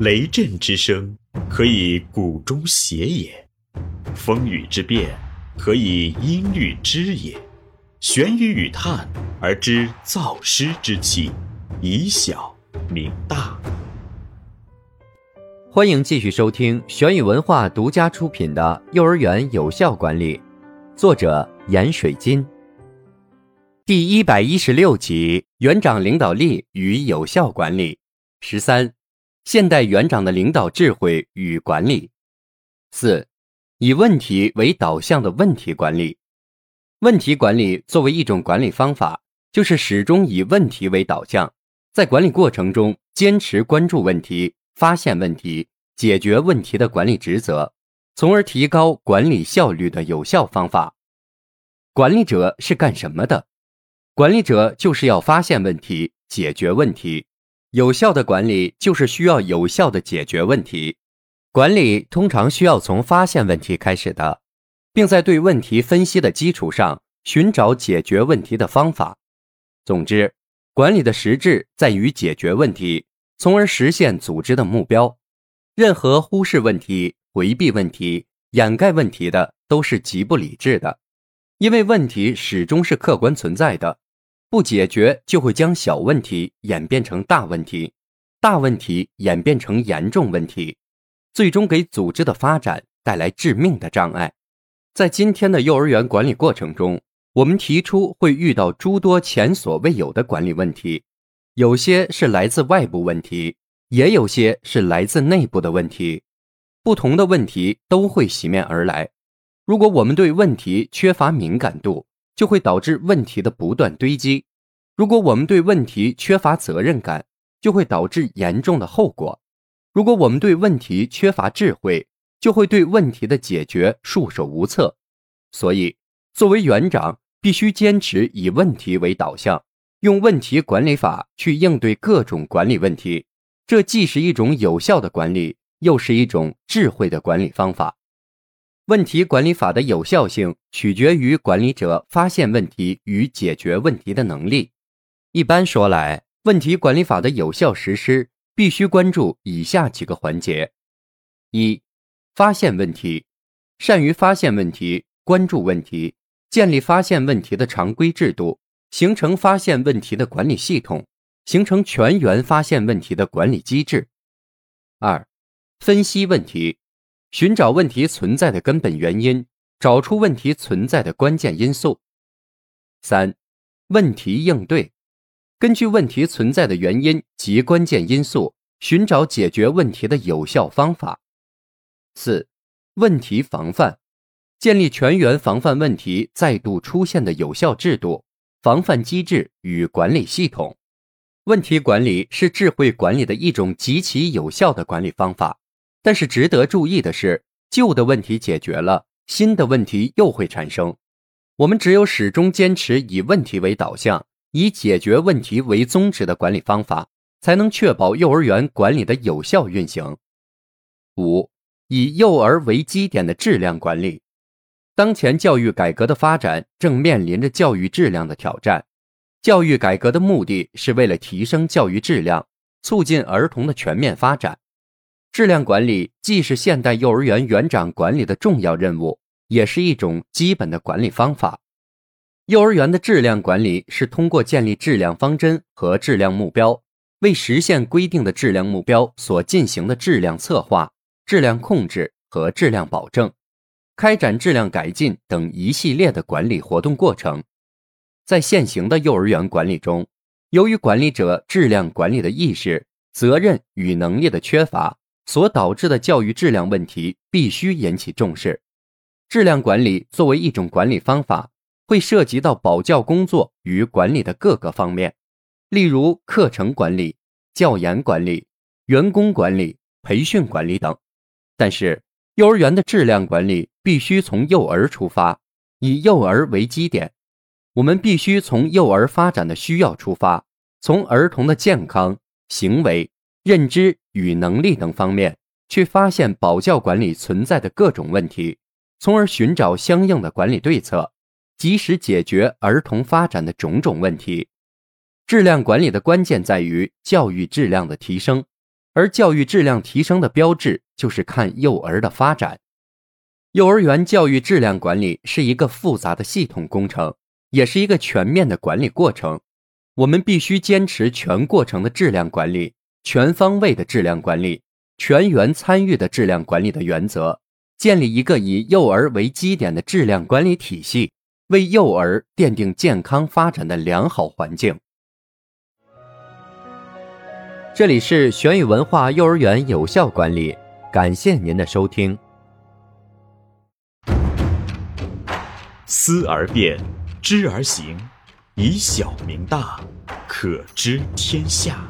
雷震之声，可以鼓中谐也；风雨之变，可以音律之也。玄雨与叹而知造湿之气，以小明大。欢迎继续收听玄宇文化独家出品的《幼儿园有效管理》，作者闫水金。第一百一十六集：园长领导力与有效管理。十三。现代园长的领导智慧与管理。四，以问题为导向的问题管理。问题管理作为一种管理方法，就是始终以问题为导向，在管理过程中坚持关注问题、发现问题、解决问题的管理职责，从而提高管理效率的有效方法。管理者是干什么的？管理者就是要发现问题、解决问题。有效的管理就是需要有效的解决问题。管理通常需要从发现问题开始的，并在对问题分析的基础上寻找解决问题的方法。总之，管理的实质在于解决问题，从而实现组织的目标。任何忽视问题、回避问题、掩盖问题的，都是极不理智的，因为问题始终是客观存在的。不解决，就会将小问题演变成大问题，大问题演变成严重问题，最终给组织的发展带来致命的障碍。在今天的幼儿园管理过程中，我们提出会遇到诸多前所未有的管理问题，有些是来自外部问题，也有些是来自内部的问题。不同的问题都会袭面而来。如果我们对问题缺乏敏感度，就会导致问题的不断堆积。如果我们对问题缺乏责任感，就会导致严重的后果。如果我们对问题缺乏智慧，就会对问题的解决束手无策。所以，作为园长，必须坚持以问题为导向，用问题管理法去应对各种管理问题。这既是一种有效的管理，又是一种智慧的管理方法。问题管理法的有效性取决于管理者发现问题与解决问题的能力。一般说来，问题管理法的有效实施必须关注以下几个环节：一、发现问题，善于发现问题，关注问题，建立发现问题的常规制度，形成发现问题的管理系统，形成全员发现问题的管理机制。二、分析问题。寻找问题存在的根本原因，找出问题存在的关键因素。三、问题应对，根据问题存在的原因及关键因素，寻找解决问题的有效方法。四、问题防范，建立全员防范问题再度出现的有效制度、防范机制与管理系统。问题管理是智慧管理的一种极其有效的管理方法。但是值得注意的是，旧的问题解决了，新的问题又会产生。我们只有始终坚持以问题为导向、以解决问题为宗旨的管理方法，才能确保幼儿园管理的有效运行。五、以幼儿为基点的质量管理。当前教育改革的发展正面临着教育质量的挑战。教育改革的目的是为了提升教育质量，促进儿童的全面发展。质量管理既是现代幼儿园园长管理的重要任务，也是一种基本的管理方法。幼儿园的质量管理是通过建立质量方针和质量目标，为实现规定的质量目标所进行的质量策划、质量控制和质量保证，开展质量改进等一系列的管理活动过程。在现行的幼儿园管理中，由于管理者质量管理的意识、责任与能力的缺乏。所导致的教育质量问题必须引起重视。质量管理作为一种管理方法，会涉及到保教工作与管理的各个方面，例如课程管理、教研管理、员工管理、培训管理等。但是，幼儿园的质量管理必须从幼儿出发，以幼儿为基点。我们必须从幼儿发展的需要出发，从儿童的健康、行为。认知与能力等方面，去发现保教管理存在的各种问题，从而寻找相应的管理对策，及时解决儿童发展的种种问题。质量管理的关键在于教育质量的提升，而教育质量提升的标志就是看幼儿的发展。幼儿园教育质量管理是一个复杂的系统工程，也是一个全面的管理过程。我们必须坚持全过程的质量管理、全方位的质量管理、全员参与的质量管理的原则，建立一个以幼儿为基点的质量管理体系，为幼儿奠定健康发展的良好环境。这里是玄宇文化幼儿园有效管理，感谢您的收听。思而变，知而行。以小明大，可知天下。